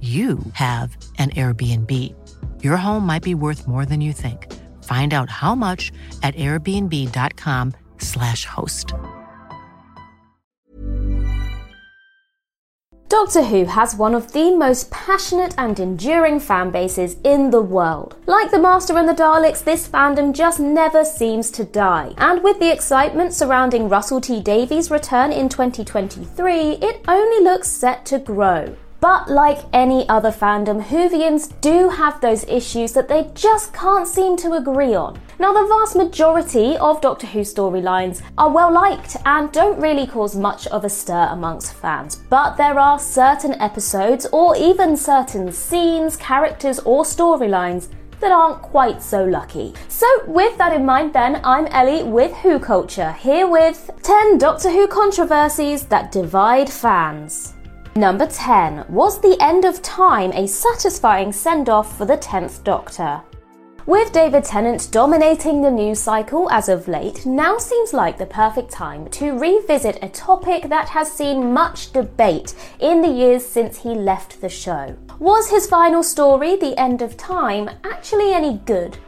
you have an Airbnb. Your home might be worth more than you think. Find out how much at airbnb.com/slash host. Doctor Who has one of the most passionate and enduring fan bases in the world. Like the Master and the Daleks, this fandom just never seems to die. And with the excitement surrounding Russell T Davies' return in 2023, it only looks set to grow. But like any other fandom, Whovians do have those issues that they just can't seem to agree on. Now, the vast majority of Doctor Who storylines are well liked and don't really cause much of a stir amongst fans, but there are certain episodes or even certain scenes, characters, or storylines that aren't quite so lucky. So, with that in mind, then, I'm Ellie with Who Culture, here with 10 Doctor Who controversies that divide fans. Number 10. Was the end of time a satisfying send off for the 10th Doctor? With David Tennant dominating the news cycle as of late, now seems like the perfect time to revisit a topic that has seen much debate in the years since he left the show. Was his final story, The End of Time, actually any good?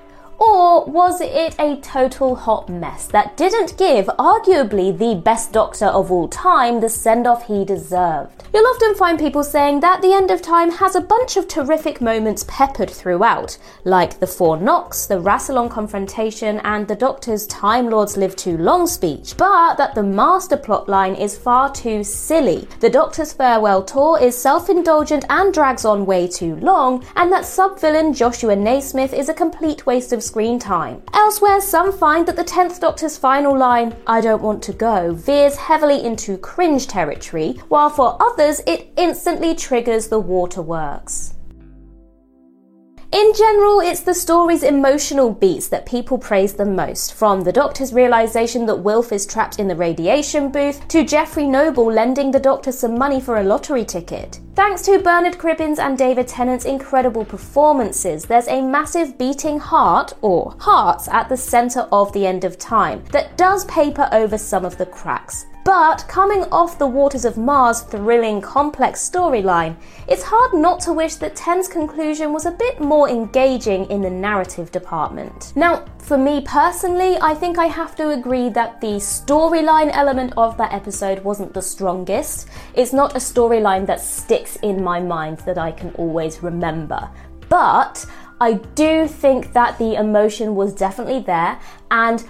Or was it a total hot mess that didn't give arguably the best doctor of all time the send off he deserved? You'll often find people saying that The End of Time has a bunch of terrific moments peppered throughout, like the Four Knocks, the Rassilon confrontation, and the Doctor's Time Lords Live Too Long speech, but that the master plotline is far too silly. The Doctor's farewell tour is self indulgent and drags on way too long, and that sub villain Joshua Naismith is a complete waste of screen time. Elsewhere, some find that the 10th Doctor's final line, I don't want to go, veers heavily into cringe territory, while for others it instantly triggers the waterworks. In general, it's the story's emotional beats that people praise the most, from the Doctor's realization that Wilf is trapped in the radiation booth to Geoffrey Noble lending the Doctor some money for a lottery ticket. Thanks to Bernard Cribbins and David Tennant's incredible performances, there's a massive beating heart, or hearts, at the centre of the end of time that does paper over some of the cracks. But coming off the Waters of Mars thrilling, complex storyline, it's hard not to wish that Ten's conclusion was a bit more engaging in the narrative department. Now, for me personally, I think I have to agree that the storyline element of that episode wasn't the strongest. It's not a storyline that sticks in my mind that I can always remember. But I do think that the emotion was definitely there and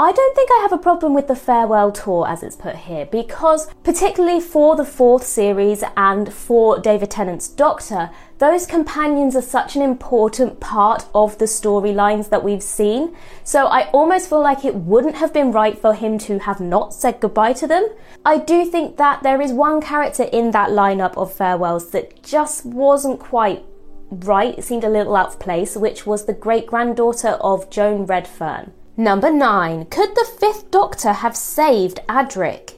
I don't think I have a problem with the farewell tour as it's put here because, particularly for the fourth series and for David Tennant's Doctor, those companions are such an important part of the storylines that we've seen. So I almost feel like it wouldn't have been right for him to have not said goodbye to them. I do think that there is one character in that lineup of farewells that just wasn't quite right, it seemed a little out of place, which was the great granddaughter of Joan Redfern. Number 9. Could the Fifth Doctor have saved Adric?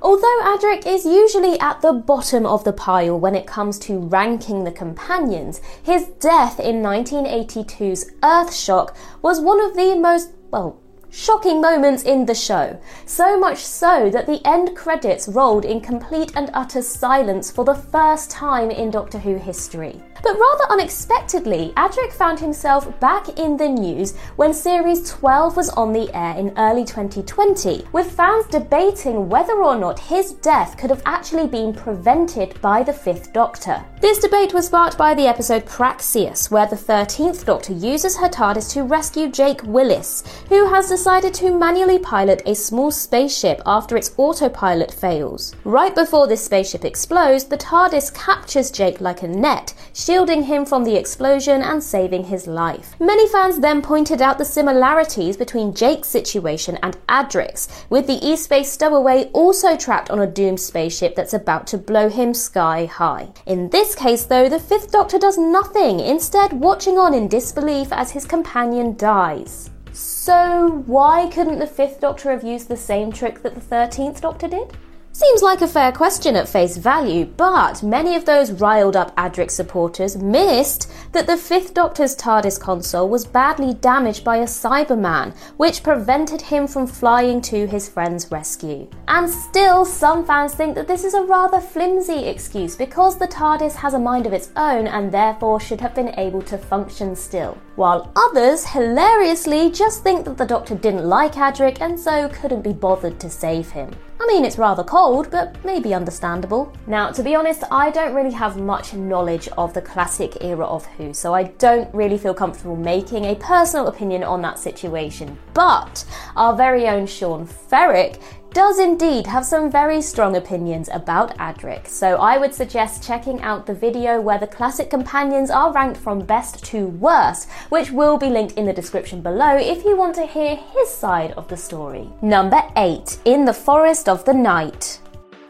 Although Adric is usually at the bottom of the pile when it comes to ranking the companions, his death in 1982's Earthshock was one of the most, well, shocking moments in the show. So much so that the end credits rolled in complete and utter silence for the first time in Doctor Who history. But rather unexpectedly, Adric found himself back in the news when Series 12 was on the air in early 2020, with fans debating whether or not his death could have actually been prevented by the Fifth Doctor. This debate was sparked by the episode Praxeus, where the 13th Doctor uses her TARDIS to rescue Jake Willis, who has decided to manually pilot a small spaceship after its autopilot fails. Right before this spaceship explodes, the TARDIS captures Jake like a net, shielding him from the explosion and saving his life. Many fans then pointed out the similarities between Jake's situation and Adric's, with the E-Space Stowaway also trapped on a doomed spaceship that's about to blow him sky high. In this case, though, the Fifth Doctor does nothing, instead, watching on in disbelief as his companion dies. So, why couldn't the Fifth Doctor have used the same trick that the Thirteenth Doctor did? Seems like a fair question at face value, but many of those riled up Adric supporters missed that the Fifth Doctor's TARDIS console was badly damaged by a Cyberman, which prevented him from flying to his friend's rescue. And still, some fans think that this is a rather flimsy excuse because the TARDIS has a mind of its own and therefore should have been able to function still. While others, hilariously, just think that the Doctor didn't like Adric and so couldn't be bothered to save him. I mean, it's rather cold, but maybe understandable. Now, to be honest, I don't really have much knowledge of the classic era of Who, so I don't really feel comfortable making a personal opinion on that situation. But our very own Sean Ferrick does indeed have some very strong opinions about Adric, so I would suggest checking out the video where the classic companions are ranked from best to worst, which will be linked in the description below if you want to hear his side of the story. Number 8 In the Forest of the Night.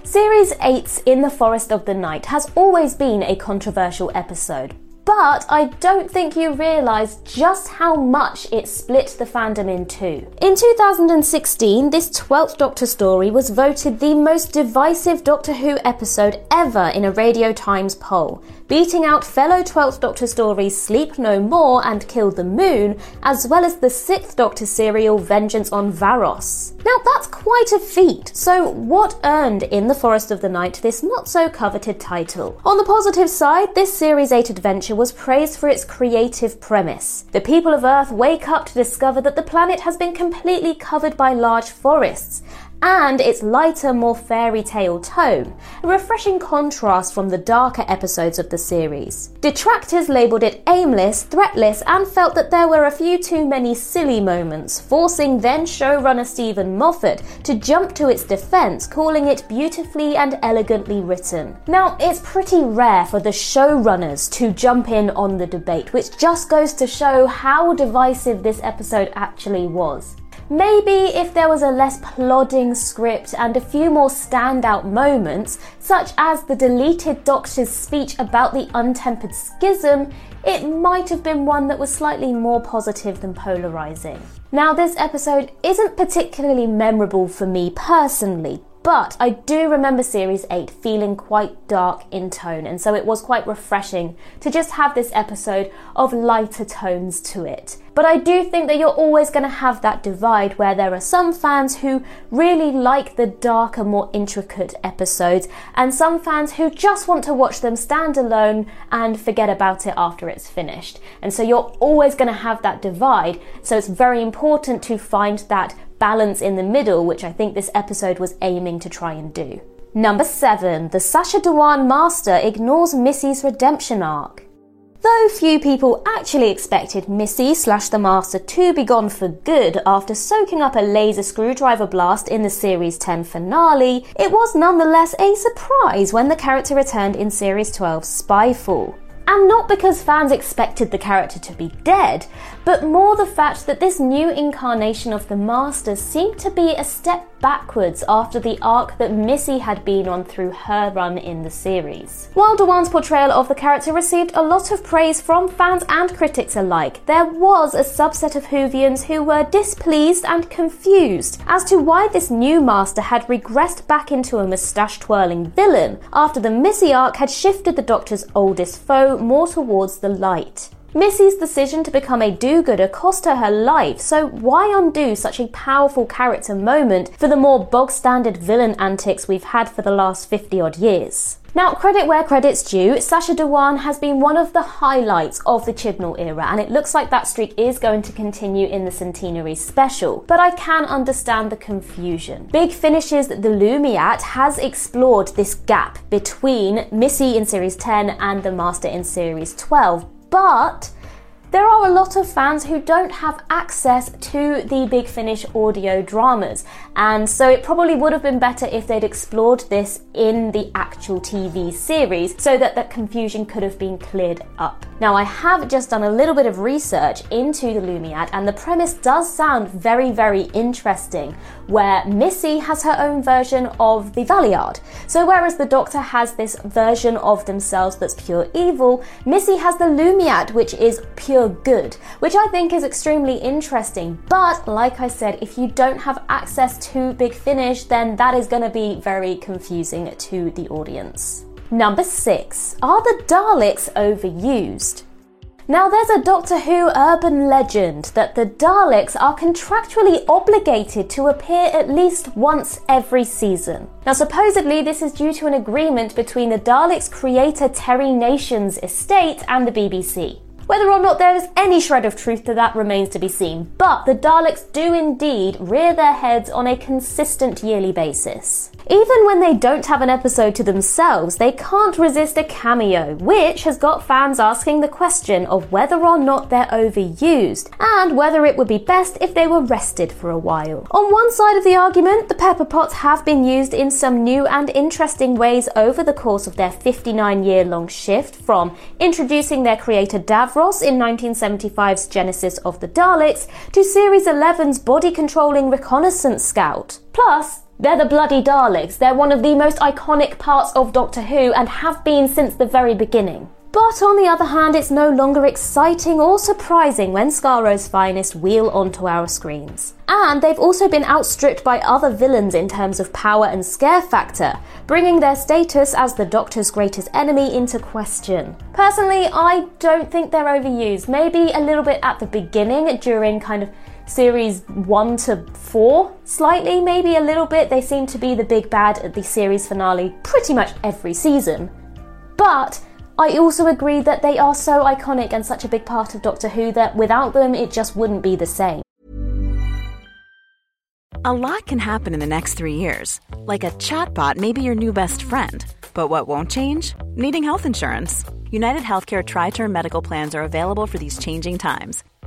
Series 8's In the Forest of the Night has always been a controversial episode, but I don't think you realise just how much it split the fandom in two. In 2016, this 12th Doctor story was voted the most divisive Doctor Who episode ever in a Radio Times poll, beating out fellow 12th Doctor stories Sleep No More and Kill the Moon, as well as the 6th Doctor serial Vengeance on Varos. Now that's quite a feat, so what earned In the Forest of the Night this not so coveted title? On the positive side, this Series 8 adventure was praised for its creative premise. The people of Earth wake up to discover that the planet has been completely covered by large forests, and its lighter, more fairy tale tone, a refreshing contrast from the darker episodes of the series. Detractors labelled it aimless, threatless, and felt that there were a few too many silly moments, forcing then showrunner Steven Moffat to jump to its defence, calling it beautifully and elegantly written. Now, it's pretty rare for the showrunners to jump in on the debate, which just goes to show how divisive this episode actually was. Maybe if there was a less plodding script and a few more standout moments, such as the deleted Doctor's speech about the untempered schism, it might have been one that was slightly more positive than polarizing. Now, this episode isn't particularly memorable for me personally, but I do remember Series 8 feeling quite dark in tone, and so it was quite refreshing to just have this episode of lighter tones to it. But I do think that you're always going to have that divide where there are some fans who really like the darker, more intricate episodes, and some fans who just want to watch them stand alone and forget about it after it's finished. And so you're always going to have that divide, so it's very important to find that balance in the middle, which I think this episode was aiming to try and do. Number 7. The Sacha Dhawan Master ignores Missy's redemption arc. Though few people actually expected Missy slash the Master to be gone for good after soaking up a laser screwdriver blast in the Series 10 finale, it was nonetheless a surprise when the character returned in Series 12's Spyfall. And not because fans expected the character to be dead, but more the fact that this new incarnation of the Master seemed to be a step backwards after the arc that Missy had been on through her run in the series. While Dhawan's portrayal of the character received a lot of praise from fans and critics alike, there was a subset of Whovians who were displeased and confused as to why this new Master had regressed back into a moustache twirling villain after the Missy arc had shifted the Doctor's oldest foe more towards the light. Missy's decision to become a do gooder cost her her life, so why undo such a powerful character moment for the more bog standard villain antics we've had for the last 50 odd years? Now, credit where credit's due, Sacha Dhawan has been one of the highlights of the Chibnall era, and it looks like that streak is going to continue in the centenary special. But I can understand the confusion. Big Finish's The Lumiat has explored this gap between Missy in Series 10 and the Master in Series 12, but there are a lot of fans who don't have access to the Big Finish audio dramas, and so it probably would have been better if they'd explored this in the actual TV series so that that confusion could have been cleared up. Now, I have just done a little bit of research into the Lumiat, and the premise does sound very, very interesting, where Missy has her own version of the Valeyard. So, whereas the Doctor has this version of themselves that's pure evil, Missy has the Lumiat, which is pure good, which I think is extremely interesting. But, like I said, if you don't have access to Big Finish, then that is going to be very confusing to the audience. Number six, are the Daleks overused? Now, there's a Doctor Who urban legend that the Daleks are contractually obligated to appear at least once every season. Now, supposedly, this is due to an agreement between the Daleks' creator Terry Nation's estate and the BBC. Whether or not there is any shred of truth to that remains to be seen, but the Daleks do indeed rear their heads on a consistent yearly basis. Even when they don't have an episode to themselves, they can't resist a cameo, which has got fans asking the question of whether or not they're overused, and whether it would be best if they were rested for a while. On one side of the argument, the Pepper Pots have been used in some new and interesting ways over the course of their 59 year long shift, from introducing their creator Davros in 1975's Genesis of the Daleks to Series 11's body controlling reconnaissance scout. Plus, they're the bloody Daleks. They're one of the most iconic parts of Doctor Who and have been since the very beginning. But on the other hand, it's no longer exciting or surprising when Skaro's finest wheel onto our screens. And they've also been outstripped by other villains in terms of power and scare factor, bringing their status as the Doctor's greatest enemy into question. Personally, I don't think they're overused. Maybe a little bit at the beginning during kind of series 1 to 4 slightly, maybe a little bit. They seem to be the big bad at the series finale pretty much every season. But I also agree that they are so iconic and such a big part of Doctor Who that without them it just wouldn't be the same. A lot can happen in the next three years. Like a chatbot may be your new best friend. But what won't change? Needing health insurance. United Healthcare Tri Term Medical Plans are available for these changing times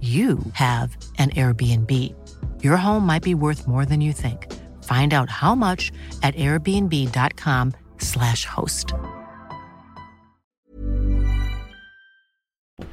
you have an Airbnb. Your home might be worth more than you think. Find out how much at airbnb.com/slash host.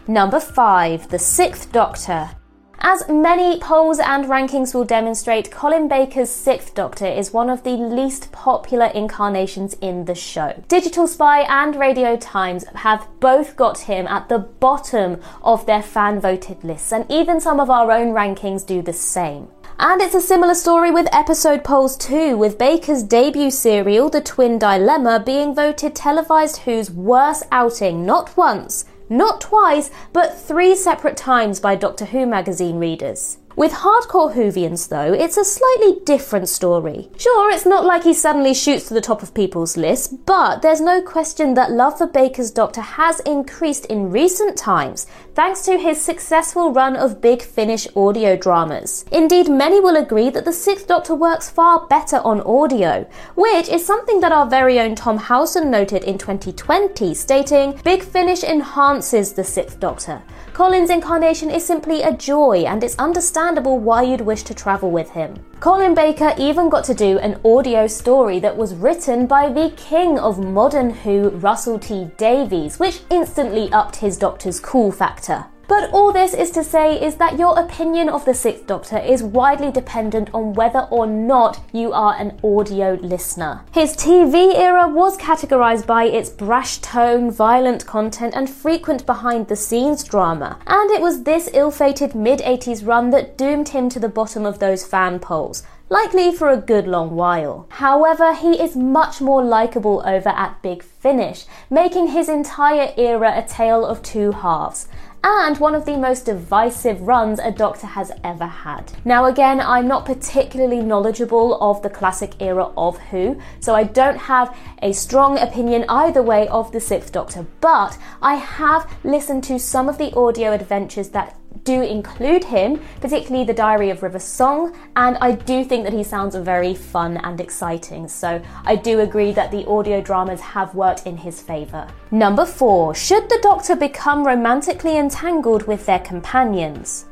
Number five, The Sixth Doctor. As many polls and rankings will demonstrate, Colin Baker's Sixth Doctor is one of the least popular incarnations in the show. Digital Spy and Radio Times have both got him at the bottom of their fan voted lists, and even some of our own rankings do the same. And it's a similar story with episode polls too, with Baker's debut serial, The Twin Dilemma, being voted televised Who's worst outing not once, not twice, but three separate times by Doctor Who magazine readers. With hardcore Whovians, though, it's a slightly different story. Sure, it's not like he suddenly shoots to the top of people's lists, but there's no question that love for Baker's Doctor has increased in recent times, thanks to his successful run of big finish audio dramas. Indeed, many will agree that the Sixth Doctor works far better on audio, which is something that our very own Tom Howson noted in 2020, stating, Big Finish enhances the Sixth Doctor. Colin's incarnation is simply a joy, and it's understandable why you'd wish to travel with him. Colin Baker even got to do an audio story that was written by the king of modern Who, Russell T Davies, which instantly upped his Doctor's cool factor. But all this is to say is that your opinion of the Sixth Doctor is widely dependent on whether or not you are an audio listener. His TV era was categorized by its brash tone, violent content, and frequent behind the scenes drama, and it was this ill fated mid 80s run that doomed him to the bottom of those fan polls likely for a good long while. However, he is much more likable over at Big Finish, making his entire era a tale of two halves and one of the most divisive runs a Doctor has ever had. Now, again, I'm not particularly knowledgeable of the classic era of Who, so I don't have a strong opinion either way of the Sixth Doctor, but I have listened to some of the audio adventures that do include him, particularly the Diary of River Song, and I do think that he sounds very fun and exciting. So I do agree that the audio dramas have worked in his favour. Number four, should the Doctor become romantically entangled with their companions?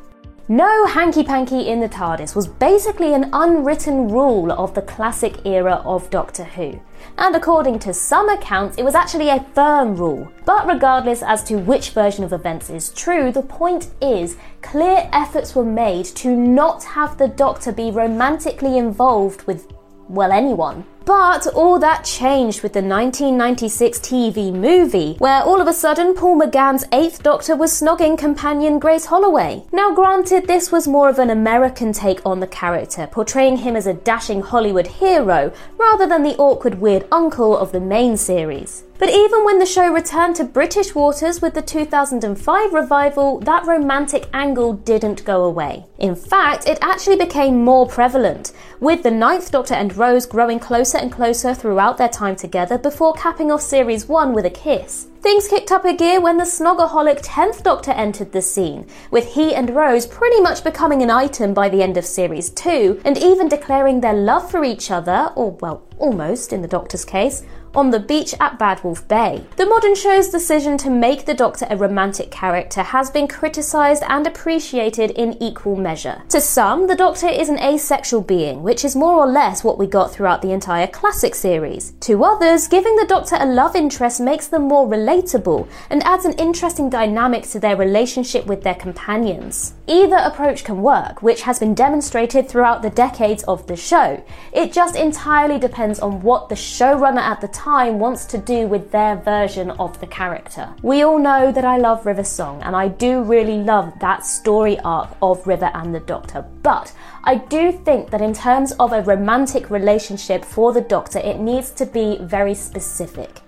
No hanky panky in the TARDIS was basically an unwritten rule of the classic era of Doctor Who. And according to some accounts, it was actually a firm rule. But regardless as to which version of events is true, the point is clear efforts were made to not have the Doctor be romantically involved with, well, anyone. But all that changed with the 1996 TV movie, where all of a sudden Paul McGann's Eighth Doctor was snogging companion Grace Holloway. Now, granted, this was more of an American take on the character, portraying him as a dashing Hollywood hero rather than the awkward weird uncle of the main series. But even when the show returned to British waters with the 2005 revival, that romantic angle didn't go away. In fact, it actually became more prevalent, with the Ninth Doctor and Rose growing closer and closer throughout their time together before capping off Series 1 with a kiss. Things kicked up a gear when the snogaholic 10th Doctor entered the scene, with he and Rose pretty much becoming an item by the end of Series 2, and even declaring their love for each other, or well, almost in the Doctor's case, on the beach at Bad Wolf Bay. The modern show's decision to make the Doctor a romantic character has been criticised and appreciated in equal measure. To some, the Doctor is an asexual being, which is more or less what we got throughout the entire classic series. To others, giving the Doctor a love interest makes them more relatable and adds an interesting dynamic to their relationship with their companions. Either approach can work, which has been demonstrated throughout the decades of the show. It just entirely depends on what the showrunner at the time wants to do with their version of the character. We all know that I love River Song, and I do really love that story arc of River and the Doctor, but I do think that in terms of a romantic relationship for the Doctor, it needs to be very specific.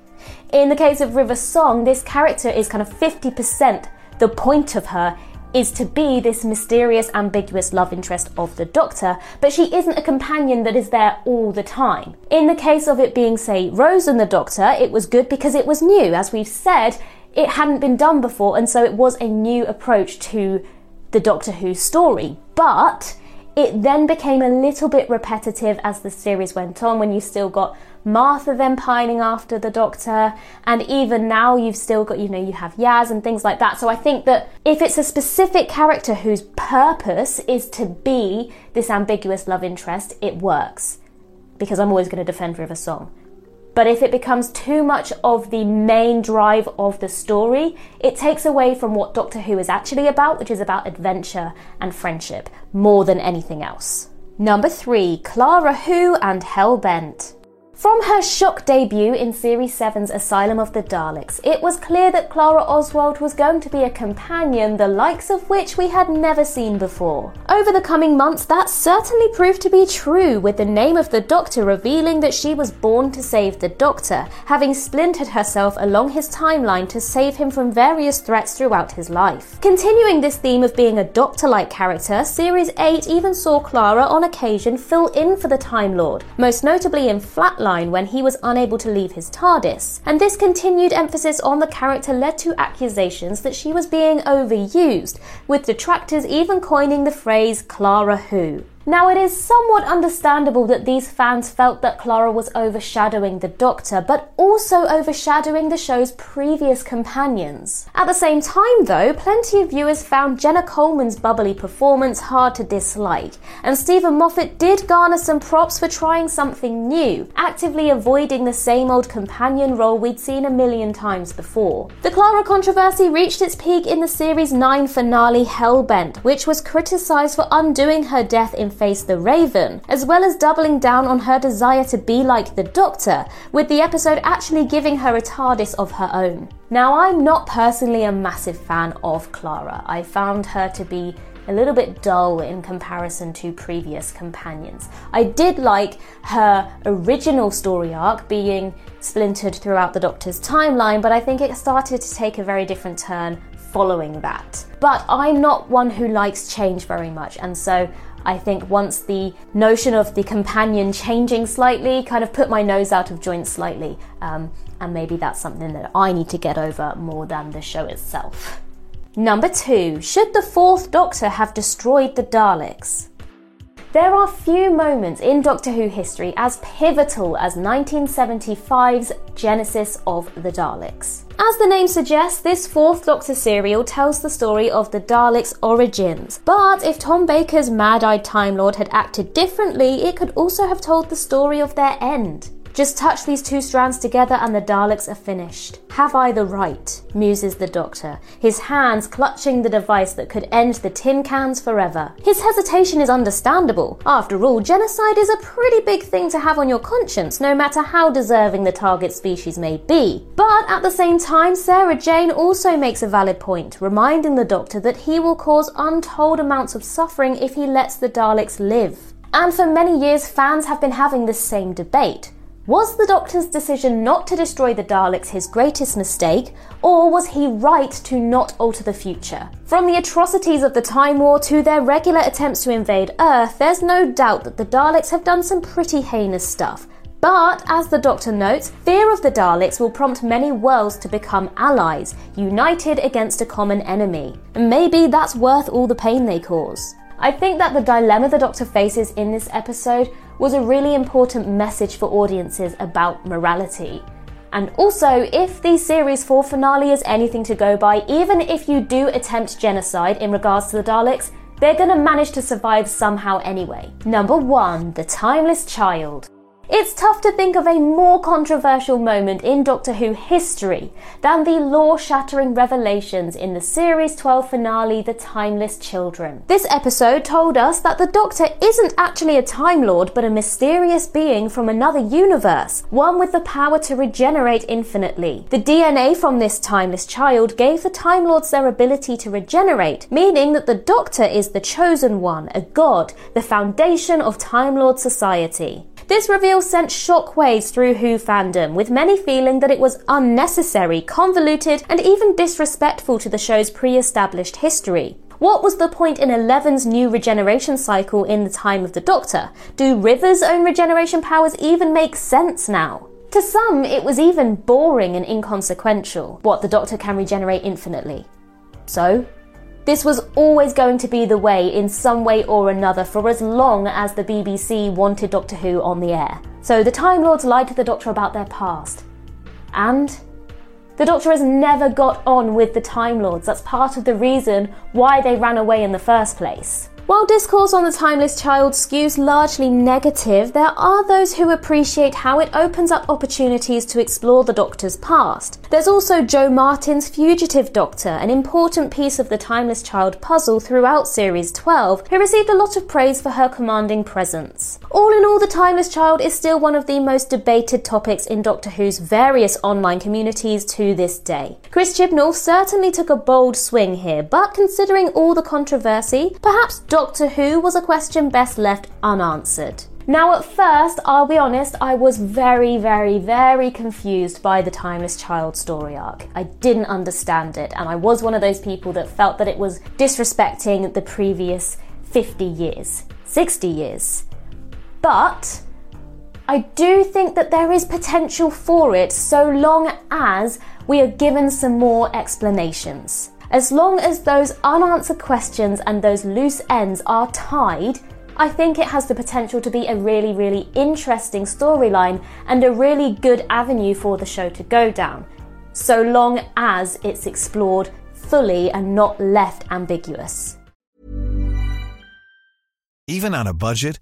In the case of River Song, this character is kind of 50% the point of her is to be this mysterious, ambiguous love interest of the Doctor, but she isn't a companion that is there all the time. In the case of it being, say, Rose and the Doctor, it was good because it was new. As we've said, it hadn't been done before, and so it was a new approach to the Doctor Who story. But it then became a little bit repetitive as the series went on when you still got Martha then pining after the doctor, and even now you've still got, you know, you have Yaz and things like that. So I think that if it's a specific character whose purpose is to be this ambiguous love interest, it works. Because I'm always going to defend River Song. But if it becomes too much of the main drive of the story, it takes away from what Doctor Who is actually about, which is about adventure and friendship, more than anything else. Number three, Clara Who and Hellbent. From her shock debut in Series 7's Asylum of the Daleks, it was clear that Clara Oswald was going to be a companion the likes of which we had never seen before. Over the coming months, that certainly proved to be true, with the name of the Doctor revealing that she was born to save the Doctor, having splintered herself along his timeline to save him from various threats throughout his life. Continuing this theme of being a Doctor like character, Series 8 even saw Clara on occasion fill in for the Time Lord, most notably in Flatline when he was unable to leave his TARDIS, and this continued emphasis on the character led to accusations that she was being overused, with detractors even coining the phrase Clara Who. Now, it is somewhat understandable that these fans felt that Clara was overshadowing the Doctor, but also overshadowing the show's previous companions. At the same time, though, plenty of viewers found Jenna Coleman's bubbly performance hard to dislike, and Steven Moffat did garner some props for trying something new, actively avoiding the same old companion role we'd seen a million times before. The Clara controversy reached its peak in the series 9 finale Hellbent, which was criticised for undoing her death in face the Raven, as well as doubling down on her desire to be like the Doctor, with the episode actually giving her a TARDIS of her own. Now, I'm not personally a massive fan of Clara. I found her to be a little bit dull in comparison to previous companions. I did like her original story arc being splintered throughout the Doctor's timeline, but I think it started to take a very different turn following that. But I'm not one who likes change very much, and so I think once the notion of the companion changing slightly kind of put my nose out of joint slightly, um, and maybe that's something that I need to get over more than the show itself. Number two, should the fourth Doctor have destroyed the Daleks? There are few moments in Doctor Who history as pivotal as 1975's Genesis of the Daleks. As the name suggests, this fourth Doctor serial tells the story of the Daleks' origins. But if Tom Baker's mad eyed Time Lord had acted differently, it could also have told the story of their end. Just touch these two strands together and the Daleks are finished. Have I the right? muses the Doctor, his hands clutching the device that could end the tin cans forever. His hesitation is understandable. After all, genocide is a pretty big thing to have on your conscience, no matter how deserving the target species may be. But at the same time, Sarah Jane also makes a valid point, reminding the Doctor that he will cause untold amounts of suffering if he lets the Daleks live. And for many years, fans have been having this same debate. Was the Doctor's decision not to destroy the Daleks his greatest mistake, or was he right to not alter the future? From the atrocities of the Time War to their regular attempts to invade Earth, there's no doubt that the Daleks have done some pretty heinous stuff. But, as the Doctor notes, fear of the Daleks will prompt many worlds to become allies, united against a common enemy. And maybe that's worth all the pain they cause. I think that the dilemma the Doctor faces in this episode was a really important message for audiences about morality. And also, if the series 4 finale is anything to go by, even if you do attempt genocide in regards to the Daleks, they're gonna manage to survive somehow anyway. Number 1 The Timeless Child. It's tough to think of a more controversial moment in Doctor Who history than the law shattering revelations in the Series 12 finale, The Timeless Children. This episode told us that the Doctor isn't actually a Time Lord but a mysterious being from another universe, one with the power to regenerate infinitely. The DNA from this timeless child gave the Time Lords their ability to regenerate, meaning that the Doctor is the chosen one, a god, the foundation of Time Lord society. This reveal sent shockwaves through Who fandom, with many feeling that it was unnecessary, convoluted, and even disrespectful to the show's pre established history. What was the point in Eleven's new regeneration cycle in the time of the Doctor? Do River's own regeneration powers even make sense now? To some, it was even boring and inconsequential. What, the Doctor can regenerate infinitely. So, this was always going to be the way in some way or another for as long as the BBC wanted Doctor Who on the air. So the Time Lords lied to the Doctor about their past. And the Doctor has never got on with the Time Lords. That's part of the reason why they ran away in the first place. While discourse on the timeless child skews largely negative, there are those who appreciate how it opens up opportunities to explore the Doctor's past. There's also Jo Martin's Fugitive Doctor, an important piece of the timeless child puzzle throughout Series 12, who received a lot of praise for her commanding presence. All in all, the timeless child is still one of the most debated topics in Doctor Who's various online communities to this day. Chris Chibnall certainly took a bold swing here, but considering all the controversy, perhaps Doctor Who was a question best left unanswered. Now, at first, I'll be honest, I was very, very, very confused by the Timeless Child story arc. I didn't understand it, and I was one of those people that felt that it was disrespecting the previous 50 years, 60 years. But I do think that there is potential for it so long as we are given some more explanations. As long as those unanswered questions and those loose ends are tied, I think it has the potential to be a really, really interesting storyline and a really good avenue for the show to go down, so long as it's explored fully and not left ambiguous. Even on a budget,